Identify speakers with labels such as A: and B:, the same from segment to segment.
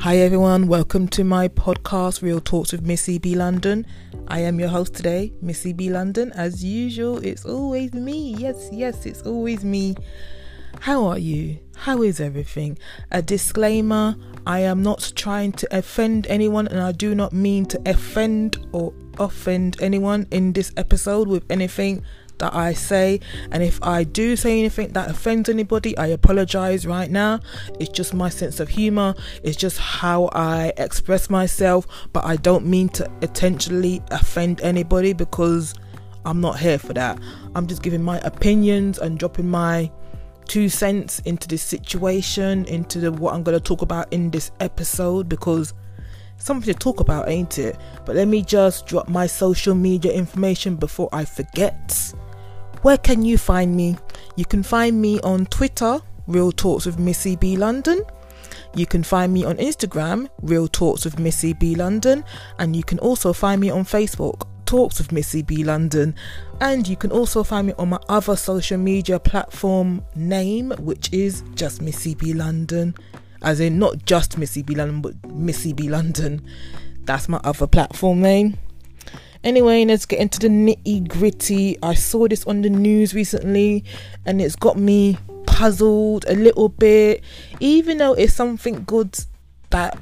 A: Hi everyone, welcome to my podcast, Real Talks with Missy B London. I am your host today, Missy B London. As usual, it's always me. Yes, yes, it's always me. How are you? How is everything? A disclaimer I am not trying to offend anyone, and I do not mean to offend or offend anyone in this episode with anything that I say. And if I do say anything that offends anybody, I apologize right now. It's just my sense of humor, it's just how I express myself, but I don't mean to intentionally offend anybody because I'm not here for that. I'm just giving my opinions and dropping my two cents into this situation, into the, what I'm going to talk about in this episode because something to talk about, ain't it? But let me just drop my social media information before I forget. Where can you find me? You can find me on Twitter, Real Talks with Missy B London. You can find me on Instagram, Real Talks with Missy B London, and you can also find me on Facebook, Talks with Missy B London. And you can also find me on my other social media platform name, which is just Missy B London. As in, not just Missy B London, but Missy B London. That's my other platform name. Anyway, let's get into the nitty gritty. I saw this on the news recently and it's got me puzzled a little bit, even though it's something good that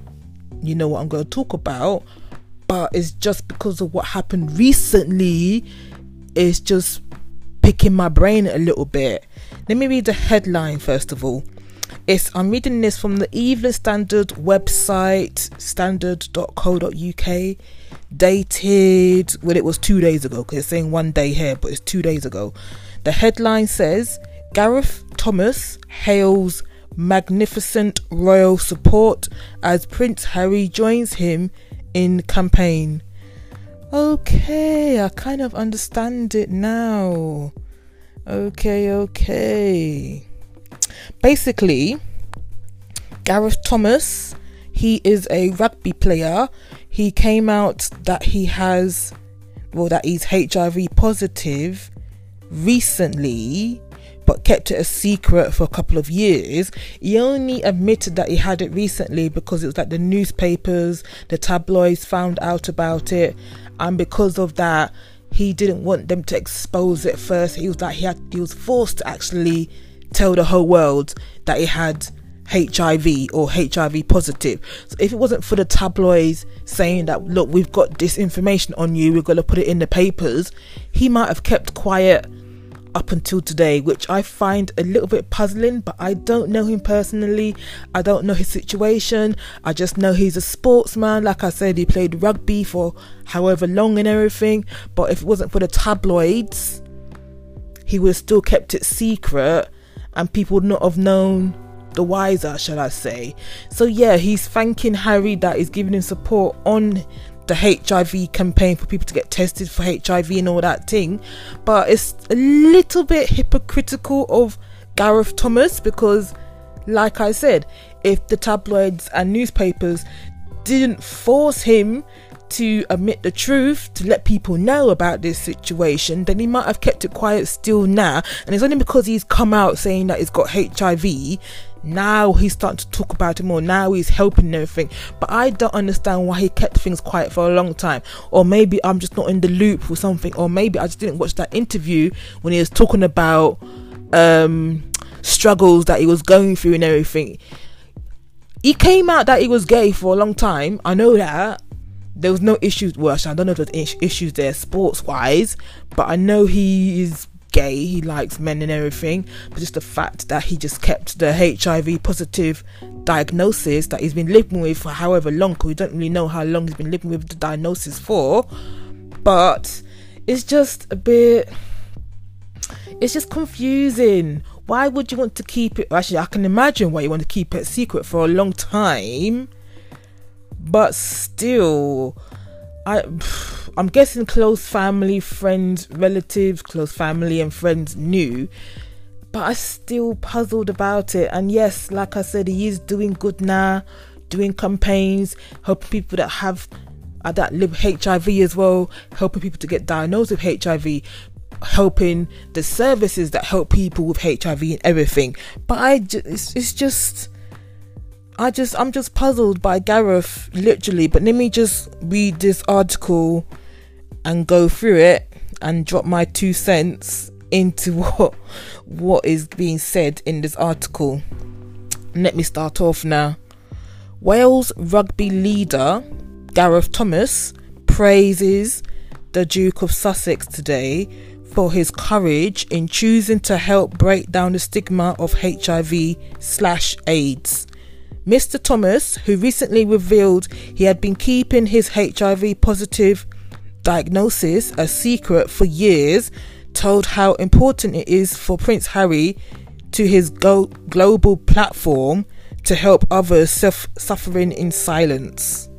A: you know what I'm going to talk about, but it's just because of what happened recently, it's just picking my brain a little bit. Let me read the headline first of all. It's I'm reading this from the Evening Standard website, standard.co.uk dated well it was two days ago because it's saying one day here but it's two days ago. The headline says gareth thomas hails magnificent royal support as prince harry joins him in campaign. Okay i kind of understand it now. Okay okay. Basically gareth thomas he is a rugby player he came out that he has, well, that he's HIV positive recently, but kept it a secret for a couple of years. He only admitted that he had it recently because it was like the newspapers, the tabloids found out about it, and because of that, he didn't want them to expose it first. He was like he had he was forced to actually tell the whole world that he had HIV or HIV positive. So if it wasn't for the tabloids saying that, look, we've got this information on you, we're going to put it in the papers, he might have kept quiet up until today, which I find a little bit puzzling. But I don't know him personally, I don't know his situation. I just know he's a sportsman. Like I said, he played rugby for however long and everything. But if it wasn't for the tabloids, he would have still kept it secret and people would not have known the wiser, shall I say. So, yeah, he's thanking Harry that he's giving him support on the HIV campaign for people to get tested for HIV and all that thing. But it's a little bit hypocritical of Gareth Thomas because, like I said, if the tabloids and newspapers didn't force him to admit the truth, to let people know about this situation, then he might have kept it quiet still now. And it's only because he's come out saying that he's got HIV. Now he's starting to talk about it more. Now he's helping everything. But I don't understand why he kept things quiet for a long time. Or maybe I'm just not in the loop or something. Or maybe I just didn't watch that interview when he was talking about um struggles that he was going through and everything. He came out that he was gay for a long time. I know that there was no issues. Well, I don't know if there's issues there sports wise, but I know he is gay. He likes men and everything. But just the fact that he just kept the HIV positive diagnosis that he's been living with for however long, because we don't really know how long he's been living with the diagnosis for. But it's just a bit. It's just confusing. Why would you want to keep it? Actually, I can imagine why you want to keep it secret for a long time but still i i'm guessing close family friends relatives close family and friends knew but i still puzzled about it. And yes like i said he is doing good now doing campaigns helping people that have uh, that live hiv as well helping people to get diagnosed with hiv helping the services that help people with hiv and everything. But i just it's, it's just I just I'm just puzzled by Gareth literally. But let me just read this article and go through it and drop my two cents into what what is being said in this article. Let me start off now. Wales rugby leader Gareth Thomas praises the Duke of Sussex today for his courage in choosing to help break down the stigma of HIV slash AIDS. Mr. Thomas, who recently revealed he had been keeping his HIV positive diagnosis a secret for years, told how important it is for Prince Harry to his go- global platform to help others suf- suffering in silence.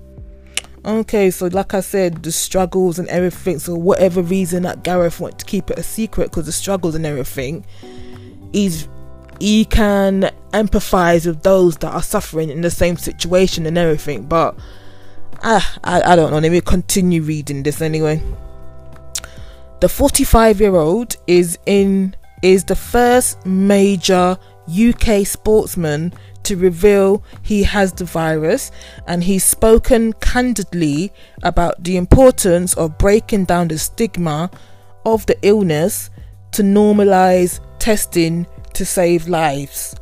A: Okay, so like I said, the struggles and everything. So whatever reason that Gareth wanted to keep it a secret because the struggles and everything, he's he can empathize with those that are suffering in the same situation and everything. But ah, I, I don't know. Let me continue reading this anyway. The 45 year old is in is the first major UK sportsman to reveal he has the virus and he's spoken candidly about the importance of breaking down the stigma of the illness to normalize testing to save lives.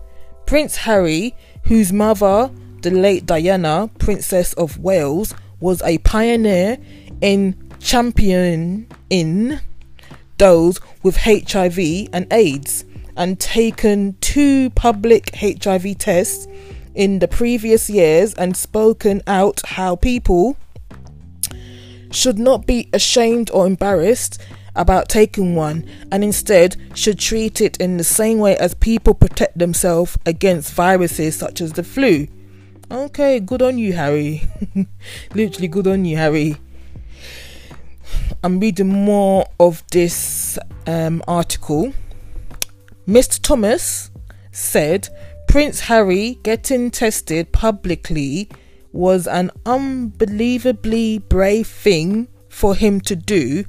A: Prince Harry, whose mother, the late Diana, Princess of Wales, was a pioneer in championing those with HIV and AIDS and taken two public HIV tests in the previous years and spoken out how people should not be ashamed or embarrassed about taking one and instead should treat it in the same way as people protect themselves against viruses such as the flu. Okay, good on you, Harry. Literally, good on you, Harry. I'm reading more of this um, article. Mr. Thomas said Prince Harry getting tested publicly was an unbelievably brave thing for him to do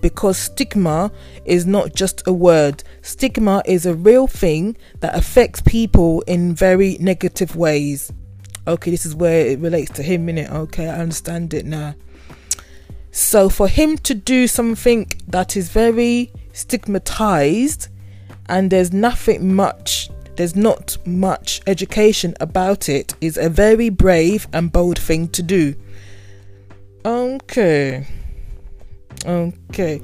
A: because stigma is not just a word. Stigma is a real thing that affects people in very negative ways. Okay, this is where it relates to him, innit? Okay, I understand it now. So, for him to do something that is very stigmatized and there's nothing much there's not much education about it is a very brave and bold thing to do okay okay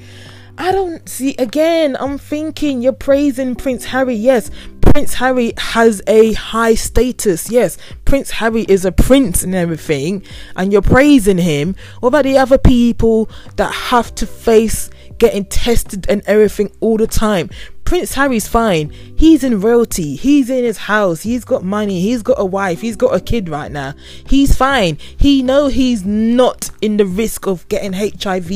A: i don't see again i'm thinking you're praising prince harry yes prince harry has a high status yes prince harry is a prince and everything and you're praising him what about the other people that have to face getting tested and everything all the time Prince Harry's fine. He's in royalty. He's in his house. He's got money. He's got a wife. He's got a kid right now. He's fine. He know he's not in the risk of getting HIV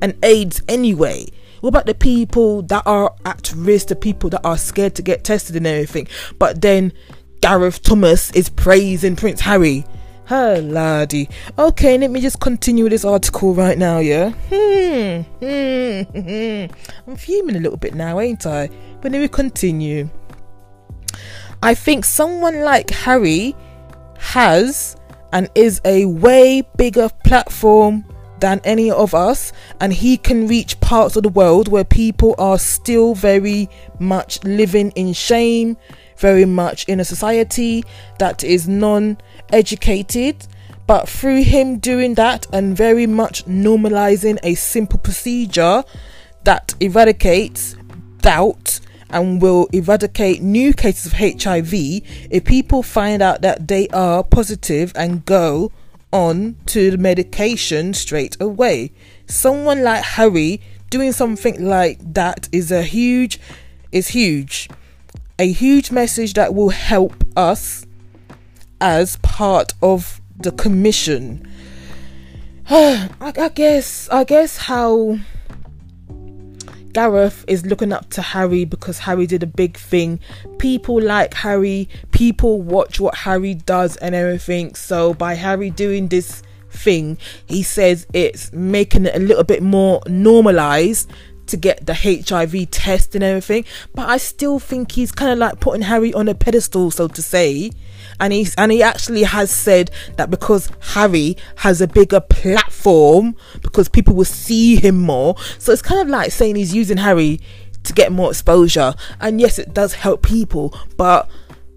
A: and AIDS anyway. What about the people that are at risk, the people that are scared to get tested and everything? But then Gareth Thomas is praising Prince Harry. Her laddie. Okay, let me just continue this article right now, yeah? Hmm, hmm, hmm. I'm fuming a little bit now, ain't I? But let me continue. I think someone like Harry has and is a way bigger platform than any of us, and he can reach parts of the world where people are still very much living in shame, very much in a society that is non educated. But through him doing that and very much normalizing a simple procedure that eradicates doubt and will eradicate new cases of HIV if people find out that they are positive and go on to the medication straight away. Someone like Harry doing something like that is a huge is huge a huge message that will help us as part of the commission. I, I guess I guess how Gareth is looking up to Harry because Harry did a big thing. People like Harry, people watch what Harry does and everything. So by Harry doing this thing, he says it's making it a little bit more normalized to get the HIV test and everything. But I still think he's kind of like putting Harry on a pedestal, so to say. And he's and he actually has said that because Harry has a bigger platform, because people will see him more. So it's kind of like saying he's using Harry to get more exposure. And yes, it does help people, but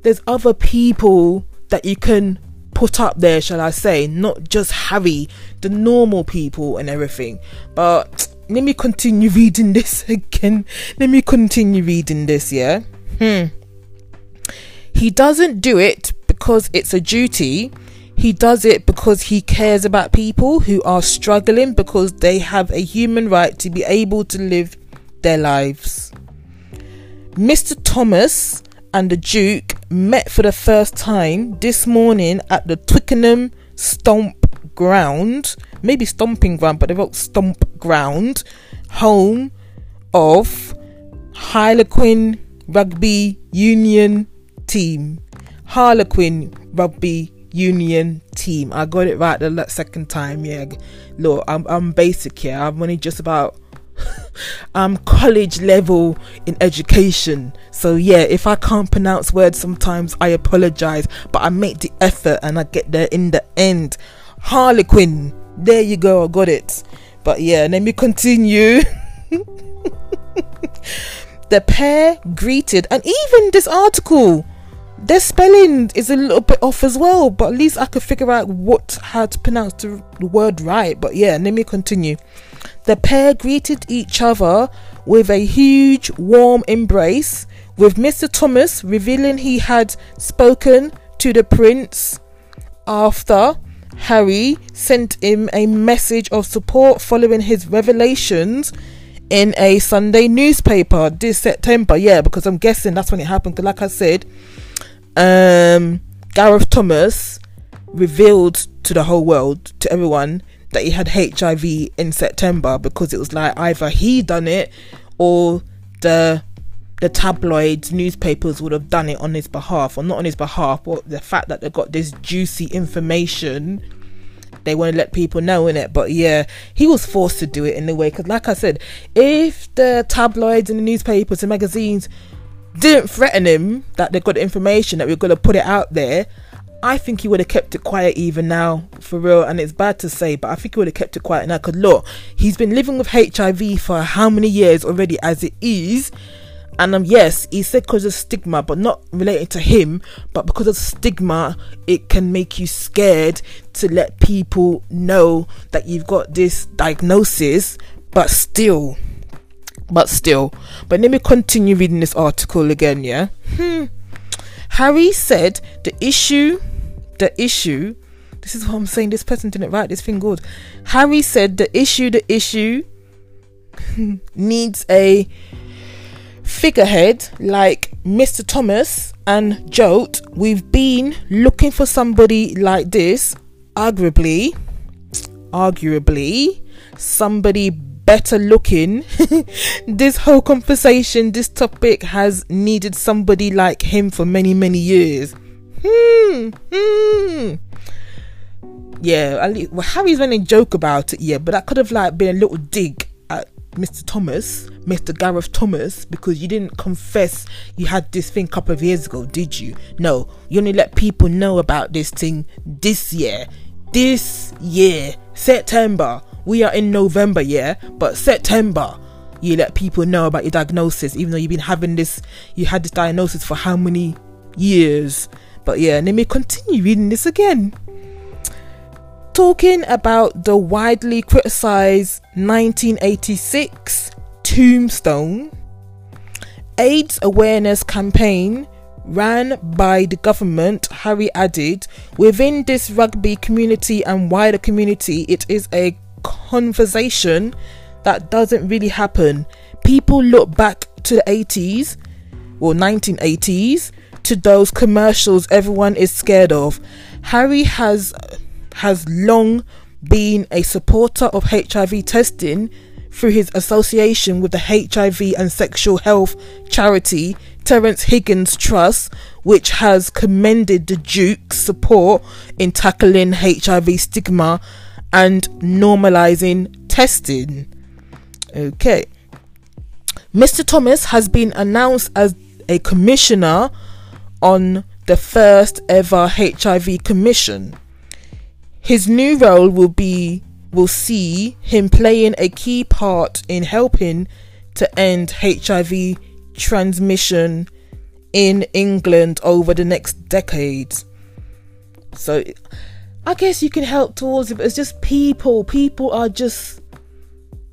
A: there's other people that you can put up there, shall I say, not just Harry, the normal people and everything. But let me continue reading this again. Let me continue reading this, yeah? Hmm. He doesn't do it because it's a duty. He does it because he cares about people who are struggling because they have a human right to be able to live their lives. Mr. Thomas and the Duke met for the first time this morning at the Twickenham Stomp Ground, maybe Stomping Ground, but they wrote Stomp Ground, home of Harlequin Rugby Union Team. Harlequin Rugby Union Team. I got it right the second time. Yeah, look, I'm I'm basic here. I'm only just about um college level in education so yeah if i can't pronounce words sometimes i apologize but i make the effort and i get there in the end harlequin there you go i got it. But yeah let me continue. The pair greeted and even this article their spelling is a little bit off as well but at least i could figure out what how to pronounce the word right. But yeah let me continue. The pair greeted each other with a huge, warm embrace, with Mr. Thomas revealing he had spoken to the prince after Harry sent him a message of support following his revelations in a Sunday newspaper this September. Yeah, because I'm guessing that's when it happened. Because, like I said, um, Gareth Thomas revealed to the whole world, to everyone, that he had HIV in September because it was like either he done it or the the tabloids newspapers would have done it on his behalf or not on his behalf but the fact that they got this juicy information they want to let people know in it but yeah he was forced to do it in a way because like i said if the tabloids and the newspapers and magazines didn't threaten him that they got the information that we're going to put it out there I think he would have kept it quiet even now, for real. And it's bad to say, but I think he would have kept it quiet now. Because look, he's been living with HIV for how many years already as it is. And um, yes, he said because of stigma, but not related to him, but because of stigma, it can make you scared to let people know that you've got this diagnosis. But still, but still, but let me continue reading this article again, yeah. Hmm. Harry said the issue the issue. This is what I'm saying. This person didn't write this thing good. Harry said the issue, the issue needs a figurehead like Mr. Thomas and Jote. We've been looking for somebody like this, arguably, arguably, somebody better looking. this whole conversation, this topic has needed somebody like him for many, many years. Hmm. Hmm. Yeah, at least, well, Harry's running joke about it, yeah, but that could have like been a little dig Mr. Thomas, Mr. Gareth Thomas, because you didn't confess you had this thing a couple of years ago, did you? No, you only let people know about this thing this year. This year, September. We are in November, yeah, but September you let people know about your diagnosis, even though you've been having this, you had this diagnosis for how many years? But yeah, let me continue reading this again. Talking about the widely criticized 1986 Tombstone AIDS awareness campaign ran by the government, Harry added, within this rugby community and wider community, it is a conversation that doesn't really happen. People look back to the 80s or 1980s to those commercials everyone is scared of. Harry has has long been a supporter of HIV testing through his association with the HIV and sexual health charity Terence Higgins Trust, which has commended the Duke's support in tackling HIV stigma and normalizing testing. Okay. Mr. Thomas has been announced as a commissioner on the first ever HIV Commission. His new role will be will see him playing a key part in helping to end HIV transmission in England over the next decade. So I guess you can help towards it, but it's just people. People are just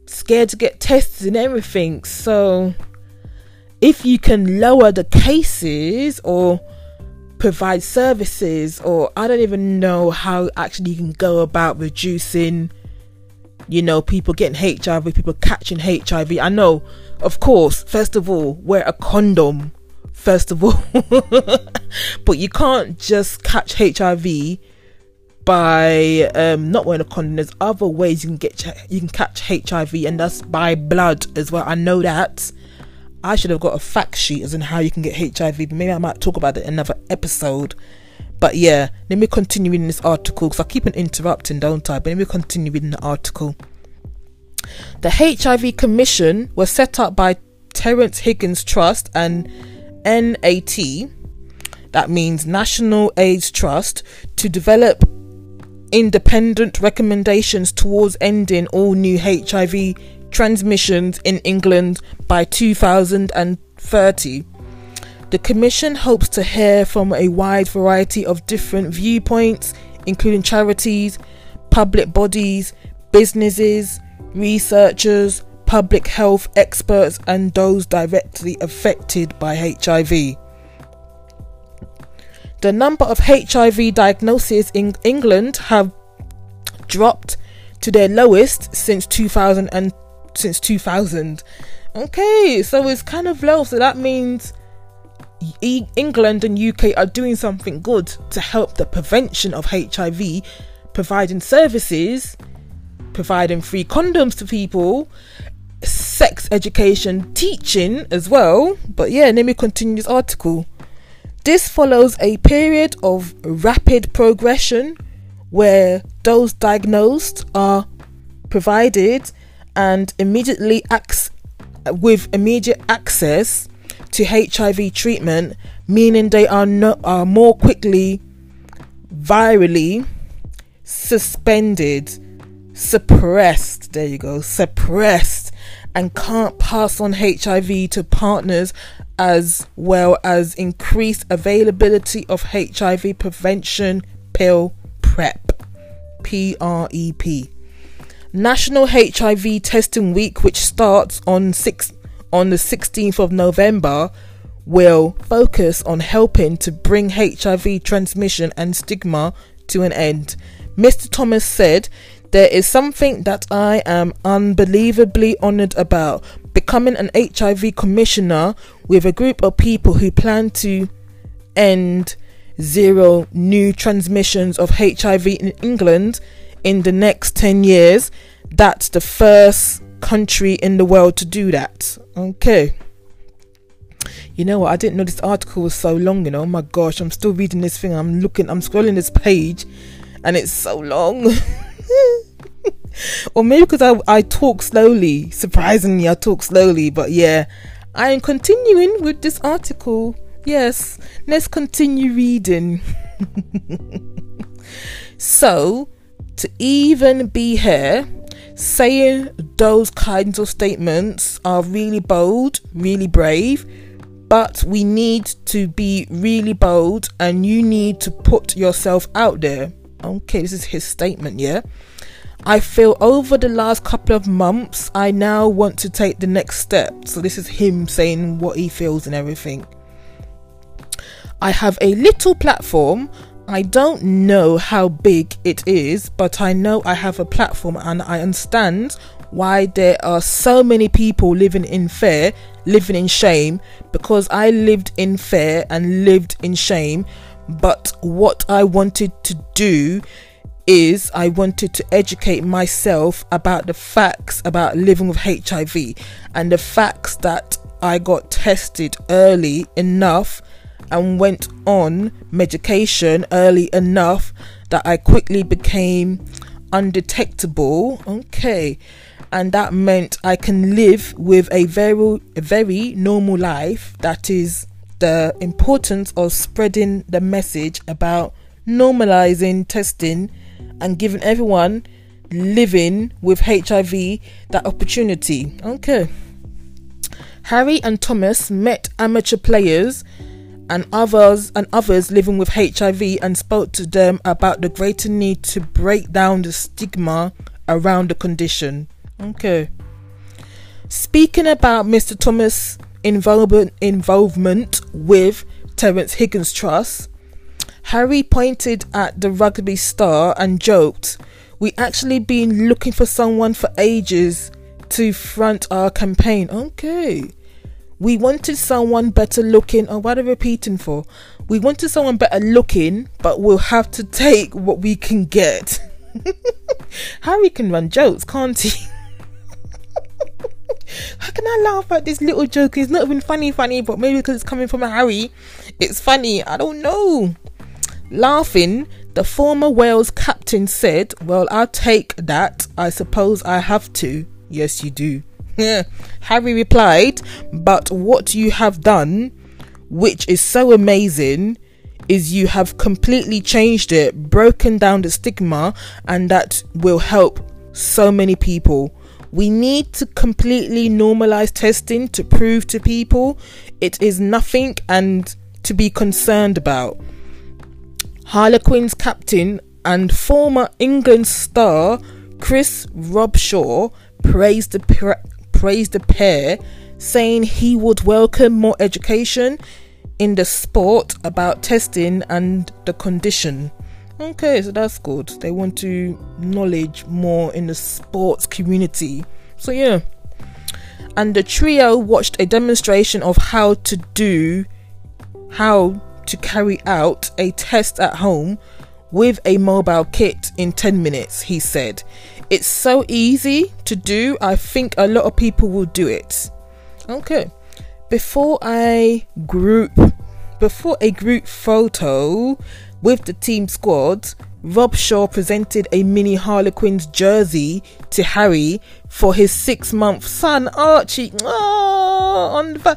A: scared to get tested and everything. So if you can lower the cases or provide services or I don't even know how actually you can go about reducing you know people getting HIV people catching HIV I know of course first of all wear a condom first of all. But you can't just catch HIV by um, not wearing a condom. There's other ways you can get you can catch HIV and that's by blood as well. I know that I should have got a fact sheet as in how you can get HIV, maybe I might talk about it in another episode. But yeah, let me continue reading this article because I keep on interrupting, don't I? But let me continue reading the article. The HIV Commission was set up by Terence Higgins Trust and NAT, that means National AIDS Trust, to develop independent recommendations towards ending all new HIV transmissions in England by 2030. The Commission hopes to hear from a wide variety of different viewpoints, including charities, public bodies, businesses, researchers, public health experts, and those directly affected by HIV. The number of HIV diagnoses in England have dropped to their lowest since 2000 since 2000. Okay, so it's kind of low. So that means e- England and UK are doing something good to help the prevention of HIV, providing services, providing free condoms to people, sex education, teaching as well. But yeah, let me continue this article. This follows a period of rapid progression where those diagnosed are provided and immediately ac- uh, with immediate access to HIV treatment, meaning they are no, are more quickly virally suspended, suppressed. There you go, suppressed, and can't pass on HIV to partners, as well as increased availability of HIV prevention pill PrEP, P R E P. National HIV Testing Week, which starts on six on the 16th of November, will focus on helping to bring HIV transmission and stigma to an end. Mr. Thomas said, There is something that I am unbelievably honoured about becoming an HIV commissioner with a group of people who plan to end zero new transmissions of HIV in England in the next 10 years. That's the first country in the world to do that. Okay. You know what? I didn't know this article was so long, you know. Oh my gosh, I'm still reading this thing. I'm looking, I'm scrolling this page and it's so long. or maybe because I, I talk slowly. Surprisingly, I talk slowly. But yeah, I am continuing with this article. Yes, let's continue reading. so, to even be here, saying those kinds of statements are really bold, really brave, but we need to be really bold and you need to put yourself out there. Okay, this is his statement, yeah. I feel over the last couple of months, I now want to take the next step. So, this is him saying what he feels and everything. I have a little platform I don't know how big it is, but I know I have a platform and I understand why there are so many people living in fear, living in shame, because I lived in fear and lived in shame. But what I wanted to do is I wanted to educate myself about the facts about living with HIV and the facts that I got tested early enough and went on medication early enough that I quickly became undetectable. Okay. and that meant I can live with a very, a very normal life. That is the importance of spreading the message about normalizing testing and giving everyone living with HIV that opportunity. Okay. Harry and Thomas met amateur players and others and others living with HIV and spoke to them about the greater need to break down the stigma around the condition. Okay. Speaking about Mr. Thomas' involvement involvement with Terence Higgins Trust, Harry pointed at the rugby star and joked, "We actually been looking for someone for ages to front our campaign." Okay. We wanted someone better looking. Oh, what are repeating for? We wanted someone better looking, but we'll have to take what we can get. Harry can run jokes, can't he? How can I laugh at this little joke? It's not even funny, funny, but maybe because it's coming from Harry, it's funny. I don't know. Laughing, the former Wales captain said, Well, I'll take that. I suppose I have to. Yes, you do. Harry replied, But what you have done, which is so amazing, is you have completely changed it, broken down the stigma, and that will help so many people. We need to completely normalize testing to prove to people it is nothing and to be concerned about. Harlequins captain and former England star Chris Robshaw praised the praised the pair, saying he would welcome more education in the sport about testing and the condition. Okay, so that's good. They want to knowledge more in the sports community. So yeah. And the trio watched a demonstration of how to do how to carry out a test at home with a mobile kit in 10 minutes, he said. It's so easy to do, I think a lot of people will do it. Okay. Before I group before a group photo with the team squad, Robshaw presented a mini Harlequins jersey to Harry for his six month son Archie. Oh, on the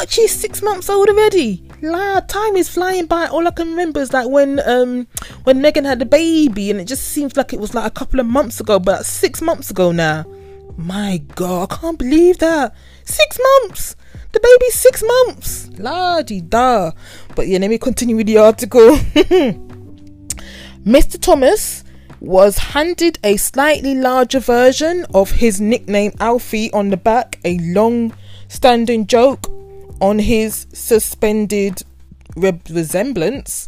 A: Archie's six months old already. La, time is flying by. All I can remember is like when um when Meghan had the baby, and it just seems like it was like a couple of months ago, but six months ago now. My God, I can't believe that. Six months. The baby's six months. La di da. But yeah, let me continue with the article. Mr. Thomas was handed a slightly larger version of his nickname Alfie on the back, a long standing joke on his suspended re- resemblance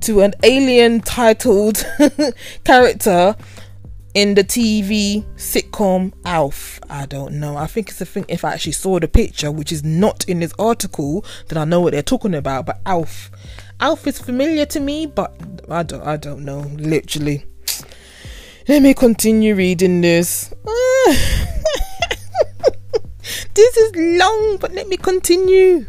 A: to an alien titled character in the TV sitcom Alf. I don't know. I think it's a thing if I actually saw the picture, which is not in this article, then I know what they're talking about. But Alf. Alf is familiar to me, but I don't I don't know, literally. Let me continue reading this. This is long, but let me continue.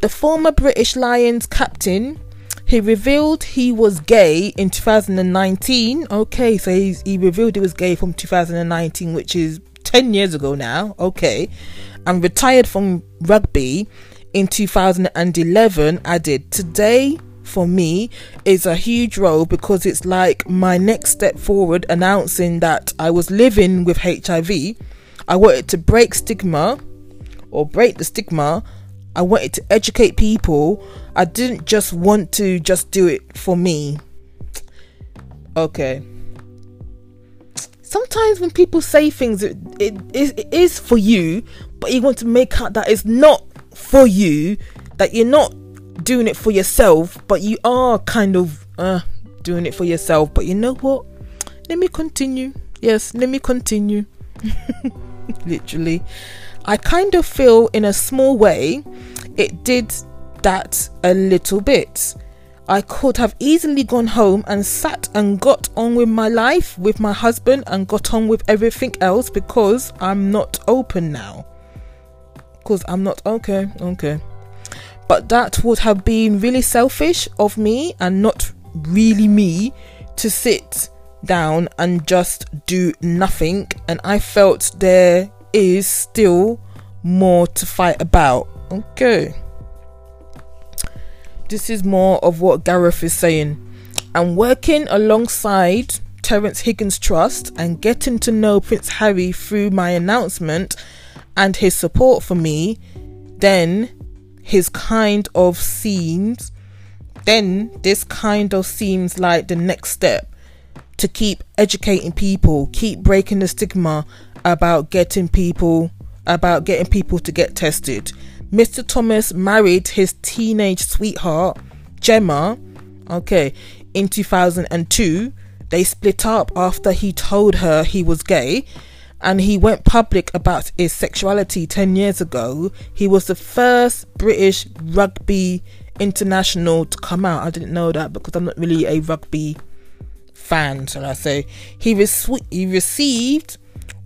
A: The former British Lions captain, he revealed he was gay in 2019. Okay, so he revealed he was gay from 2019, which is 10 years ago now. Okay, and retired from rugby in 2011. Added today for me is a huge role because it's like my next step forward announcing that I was living with HIV I wanted to break stigma or break the stigma. I wanted to educate people. I didn't just want to just do it for me. Okay. Sometimes when people say things, it, it, it is for you, but you want to make out that it's not for you, that you're not doing it for yourself, but you are kind of uh, doing it for yourself. But you know what? Let me continue. Yes, let me continue. literally. I kind of feel, in a small way, it did that a little bit. I could have easily gone home and sat and got on with my life with my husband and got on with everything else because I'm not open now. Because I'm not okay, okay. But that would have been really selfish of me and not really me to sit down and just do nothing. And I felt there is still more to fight about. Okay. This is more of what Gareth is saying. I'm working alongside Terence Higgins Trust and getting to know Prince Harry through my announcement and his support for me, then his kind of seems then this kind of seems like the next step to keep educating people, keep breaking the stigma about getting people about getting people to get tested. Mr. Thomas married his teenage sweetheart, Gemma, okay, in 2002. They split up after he told her he was gay and he went public about his sexuality 10 years ago. He was the first British rugby international to come out. I didn't know that because I'm not really a rugby fan, shall I say. He, he received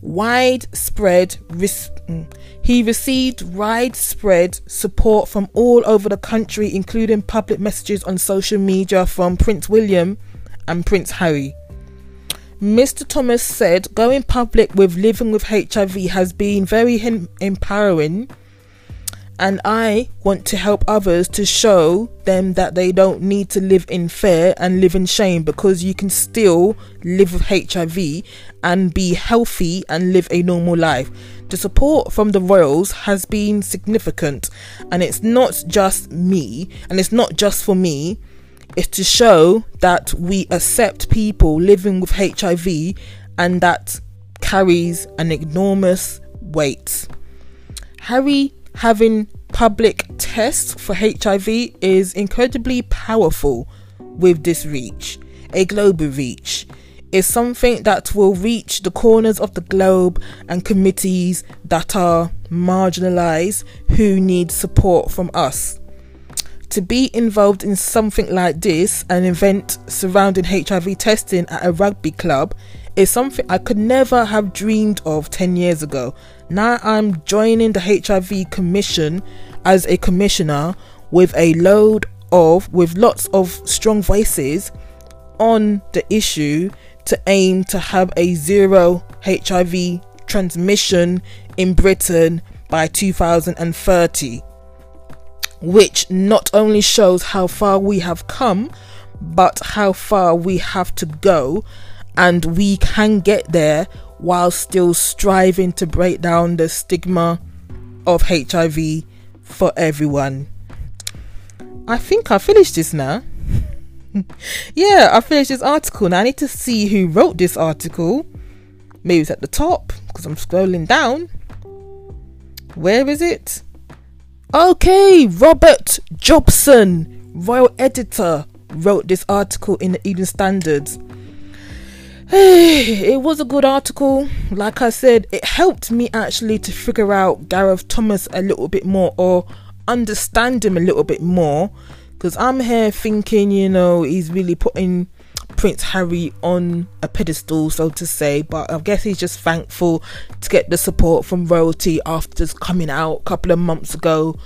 A: widespread res- mm, he received widespread support from all over the country including public messages on social media from Prince William and Prince Harry. Mr. Thomas said going public with living with HIV has been very empowering and I want to help others to show them that they don't need to live in fear and live in shame because you can still live with HIV and be healthy and live a normal life. The support from the royals has been significant, and it's not just me, and it's not just for me, it's to show that we accept people living with HIV and that carries an enormous weight. Harry having public tests for HIV is incredibly powerful with this reach, a global reach. Is something that will reach the corners of the globe and communities that are marginalized who need support from us. To be involved in something like this, an event surrounding HIV testing at a rugby club, is something I could never have dreamed of 10 years ago. Now I'm joining the HIV Commission as a commissioner with a load of, with lots of strong voices on the issue to aim to have a zero HIV transmission in Britain by 2030 which not only shows how far we have come, but how far we have to go, and we can get there while still striving to break down the stigma of HIV for everyone. I think I finished this now. yeah, I finished this article. Now I need to see who wrote this article. Maybe it's at the top because I'm scrolling down. Where is it? Okay, Robert Jobson, royal editor, wrote this article in the Evening Standard. it was a good article. Like I said, it helped me actually to figure out Gareth Thomas a little bit more or understand him a little bit more. Because I'm here thinking, you know, he's really putting Prince Harry on a pedestal, so to say. But I guess he's just thankful to get the support from royalty after coming out a couple of months ago.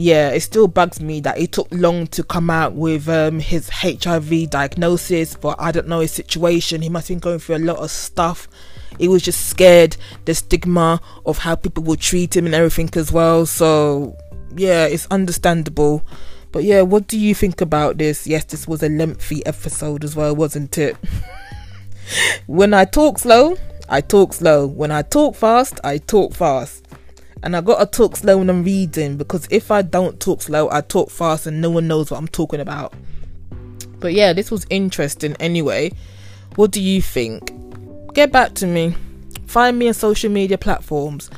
A: Yeah, it still bugs me that it took long to come out with um, his HIV diagnosis, but I don't know his situation. He must have been going through a lot of stuff. He was just scared the stigma of how people would treat him and everything as well. So, yeah, it's understandable. But yeah, what do you think about this? Yes, this was a lengthy episode as well, wasn't it? when I talk slow, I talk slow. When I talk fast, I talk fast. And I gotta talk slow when I'm reading because if I don't talk slow, I talk fast and no one knows what I'm talking about. But yeah, this was interesting anyway. What do you think? Get back to me. Find me on social media platforms.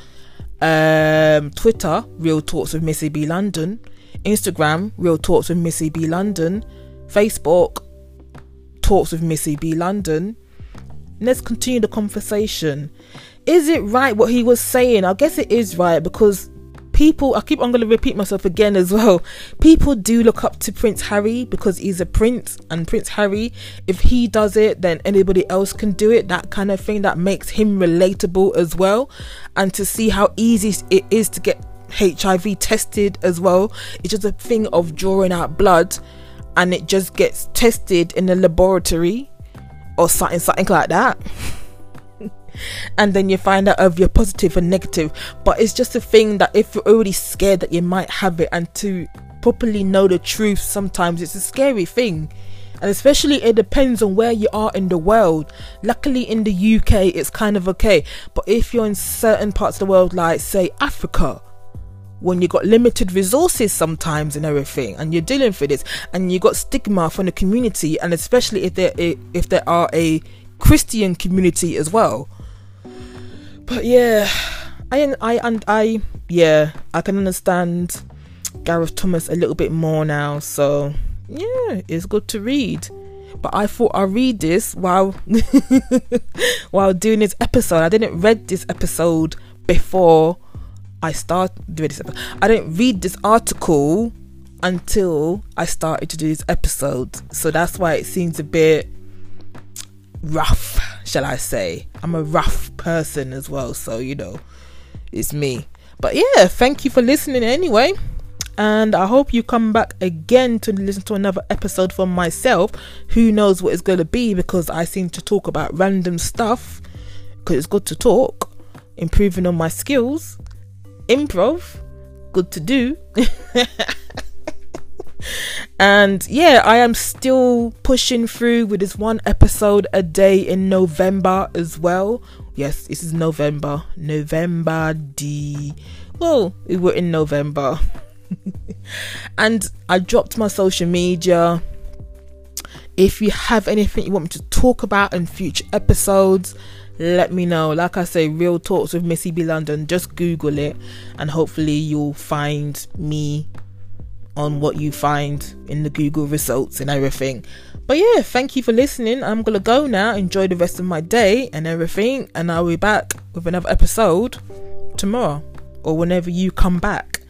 A: Um, Twitter, Real Talks with Missy B London. Instagram, Real Talks with Missy B London. Facebook, Talks with Missy B London. Let's continue the conversation. Is it right what he was saying? I guess it is right because people I keep I'm going to repeat myself again as well. People do look up to Prince Harry because he's a prince and Prince Harry if he does it then anybody else can do it. That kind of thing that makes him relatable as well. And to see how easy it is to get HIV tested as well. It's just a thing of drawing out blood and it just gets tested in a laboratory or something, something like that. and then you find out if you're positive or negative. But it's just a thing that if you're already scared that you might have it, and to properly know the truth, sometimes it's a scary thing. And especially, it depends on where you are in the world. Luckily, in the UK, it's kind of okay. But if you're in certain parts of the world, like say Africa, when you got limited resources sometimes and everything and you're dealing with this and you got stigma from the community and especially if there if there are a christian community as well but yeah i i and i yeah i can understand gareth thomas a little bit more now so yeah it's good to read but I thought I'd read this while while doing this episode. I didn't read this episode before I start doing this. I didn't read this article until I started to do this episode, so that's why it seems a bit rough, shall I say? I'm a rough person as well, so you know, it's me. But yeah, thank you for listening anyway. And I hope you come back again to listen to another episode from myself. Who knows what it's going to be because I seem to talk about random stuff because it's good to talk, improving on my skills improv, good to do. and yeah, I am still pushing through with this one episode a day in November as well. Yes, this is November. November D. Well, we were in November. and I dropped my social media. If you have anything you want me to talk about in future episodes, let me know. Like I say, Real Talks with Missy B London, just Google it and hopefully you'll find me on what you find in the Google results and everything. But yeah, thank you for listening. I'm gonna go now, enjoy the rest of my day and everything, and I'll be back with another episode tomorrow or whenever you come back.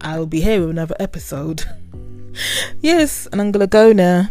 A: I'll be here with another episode. yes, and I'm gonna go now.